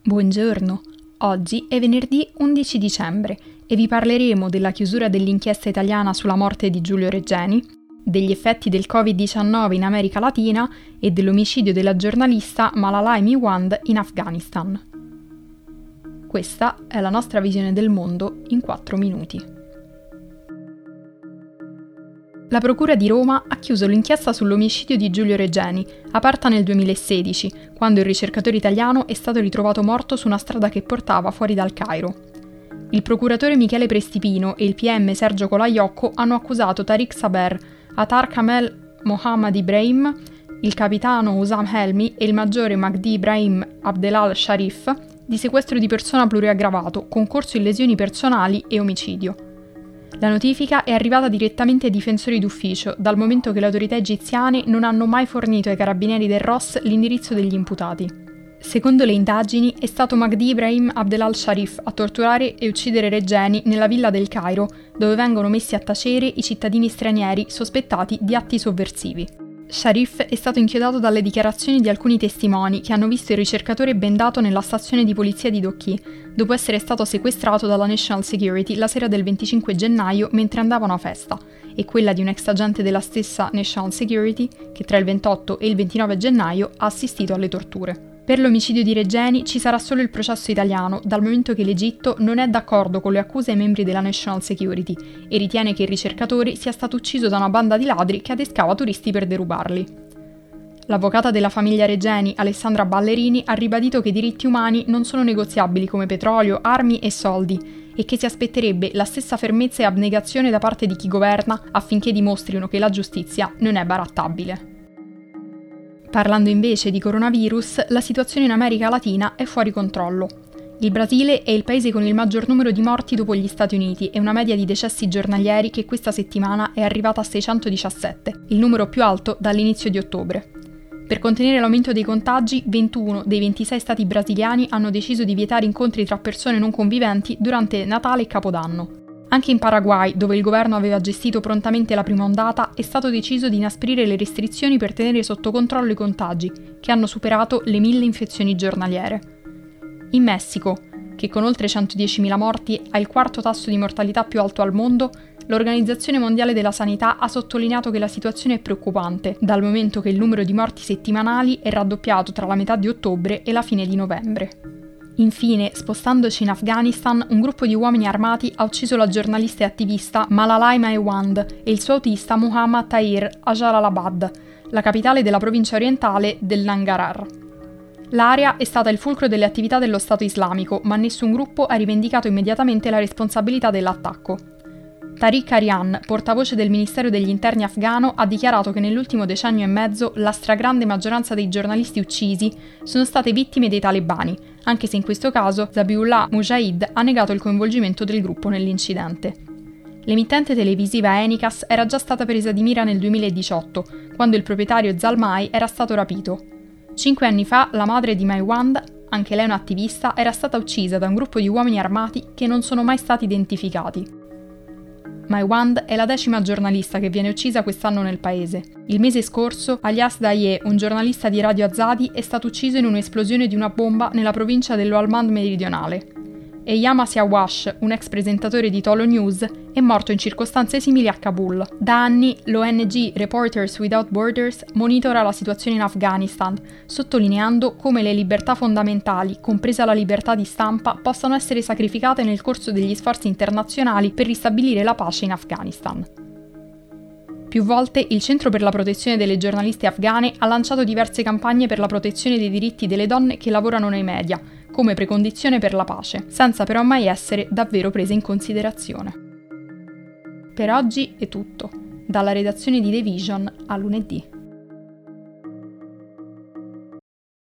Buongiorno, oggi è venerdì 11 dicembre e vi parleremo della chiusura dell'inchiesta italiana sulla morte di Giulio Reggeni, degli effetti del Covid-19 in America Latina e dell'omicidio della giornalista Malalai Miwand in Afghanistan. Questa è la nostra visione del mondo in 4 minuti. La Procura di Roma ha chiuso l'inchiesta sull'omicidio di Giulio Reggeni, aperta nel 2016, quando il ricercatore italiano è stato ritrovato morto su una strada che portava fuori dal Cairo. Il procuratore Michele Prestipino e il PM Sergio Colaiocco hanno accusato Tariq Saber, Atar Kamel Mohammad Ibrahim, il capitano Usam Helmi e il maggiore Magdi Ibrahim Abdelal Sharif di sequestro di persona pluriaggravato, concorso in lesioni personali e omicidio. La notifica è arrivata direttamente ai difensori d'ufficio, dal momento che le autorità egiziane non hanno mai fornito ai carabinieri del Ross l'indirizzo degli imputati. Secondo le indagini, è stato Magdi Ibrahim Abdelal Sharif a torturare e uccidere Regeni nella villa del Cairo, dove vengono messi a tacere i cittadini stranieri sospettati di atti sovversivi. Sharif è stato inchiodato dalle dichiarazioni di alcuni testimoni che hanno visto il ricercatore bendato nella stazione di polizia di Dokhi, dopo essere stato sequestrato dalla National Security la sera del 25 gennaio mentre andavano a festa, e quella di un ex agente della stessa National Security che tra il 28 e il 29 gennaio ha assistito alle torture. Per l'omicidio di Regeni ci sarà solo il processo italiano, dal momento che l'Egitto non è d'accordo con le accuse ai membri della National Security e ritiene che il ricercatore sia stato ucciso da una banda di ladri che adescava turisti per derubarli. L'avvocata della famiglia Regeni, Alessandra Ballerini, ha ribadito che i diritti umani non sono negoziabili come petrolio, armi e soldi e che si aspetterebbe la stessa fermezza e abnegazione da parte di chi governa affinché dimostrino che la giustizia non è barattabile. Parlando invece di coronavirus, la situazione in America Latina è fuori controllo. Il Brasile è il paese con il maggior numero di morti dopo gli Stati Uniti e una media di decessi giornalieri che questa settimana è arrivata a 617, il numero più alto dall'inizio di ottobre. Per contenere l'aumento dei contagi, 21 dei 26 stati brasiliani hanno deciso di vietare incontri tra persone non conviventi durante Natale e Capodanno. Anche in Paraguay, dove il governo aveva gestito prontamente la prima ondata, è stato deciso di inasprire le restrizioni per tenere sotto controllo i contagi, che hanno superato le mille infezioni giornaliere. In Messico, che con oltre 110.000 morti ha il quarto tasso di mortalità più alto al mondo, l'Organizzazione Mondiale della Sanità ha sottolineato che la situazione è preoccupante, dal momento che il numero di morti settimanali è raddoppiato tra la metà di ottobre e la fine di novembre. Infine, spostandoci in Afghanistan, un gruppo di uomini armati ha ucciso la giornalista e attivista Malalai Maiwand e il suo autista Muhammad Tahir a Jalalabad, la capitale della provincia orientale del Nangarhar. L'area è stata il fulcro delle attività dello Stato islamico, ma nessun gruppo ha rivendicato immediatamente la responsabilità dell'attacco. Tariq Aryan, portavoce del Ministero degli Interni afghano, ha dichiarato che nell'ultimo decennio e mezzo la stragrande maggioranza dei giornalisti uccisi sono state vittime dei talebani, anche se in questo caso Zabiullah Mujahid ha negato il coinvolgimento del gruppo nell'incidente. L'emittente televisiva Enicas era già stata presa di mira nel 2018, quando il proprietario Zalmai era stato rapito. Cinque anni fa la madre di Maiwand, anche lei un'attivista, era stata uccisa da un gruppo di uomini armati che non sono mai stati identificati. Maiwand è la decima giornalista che viene uccisa quest'anno nel paese. Il mese scorso, Alias Daye, un giornalista di Radio Azadi, è stato ucciso in un'esplosione di una bomba nella provincia dell'Oalmand meridionale e Yama Siawash, un ex presentatore di Tolo News, è morto in circostanze simili a Kabul. Da anni l'ONG Reporters Without Borders monitora la situazione in Afghanistan, sottolineando come le libertà fondamentali, compresa la libertà di stampa, possano essere sacrificate nel corso degli sforzi internazionali per ristabilire la pace in Afghanistan. Più volte il Centro per la protezione delle giornaliste afghane ha lanciato diverse campagne per la protezione dei diritti delle donne che lavorano nei media, come precondizione per la pace, senza però mai essere davvero prese in considerazione. Per oggi è tutto. Dalla redazione di The Vision a lunedì.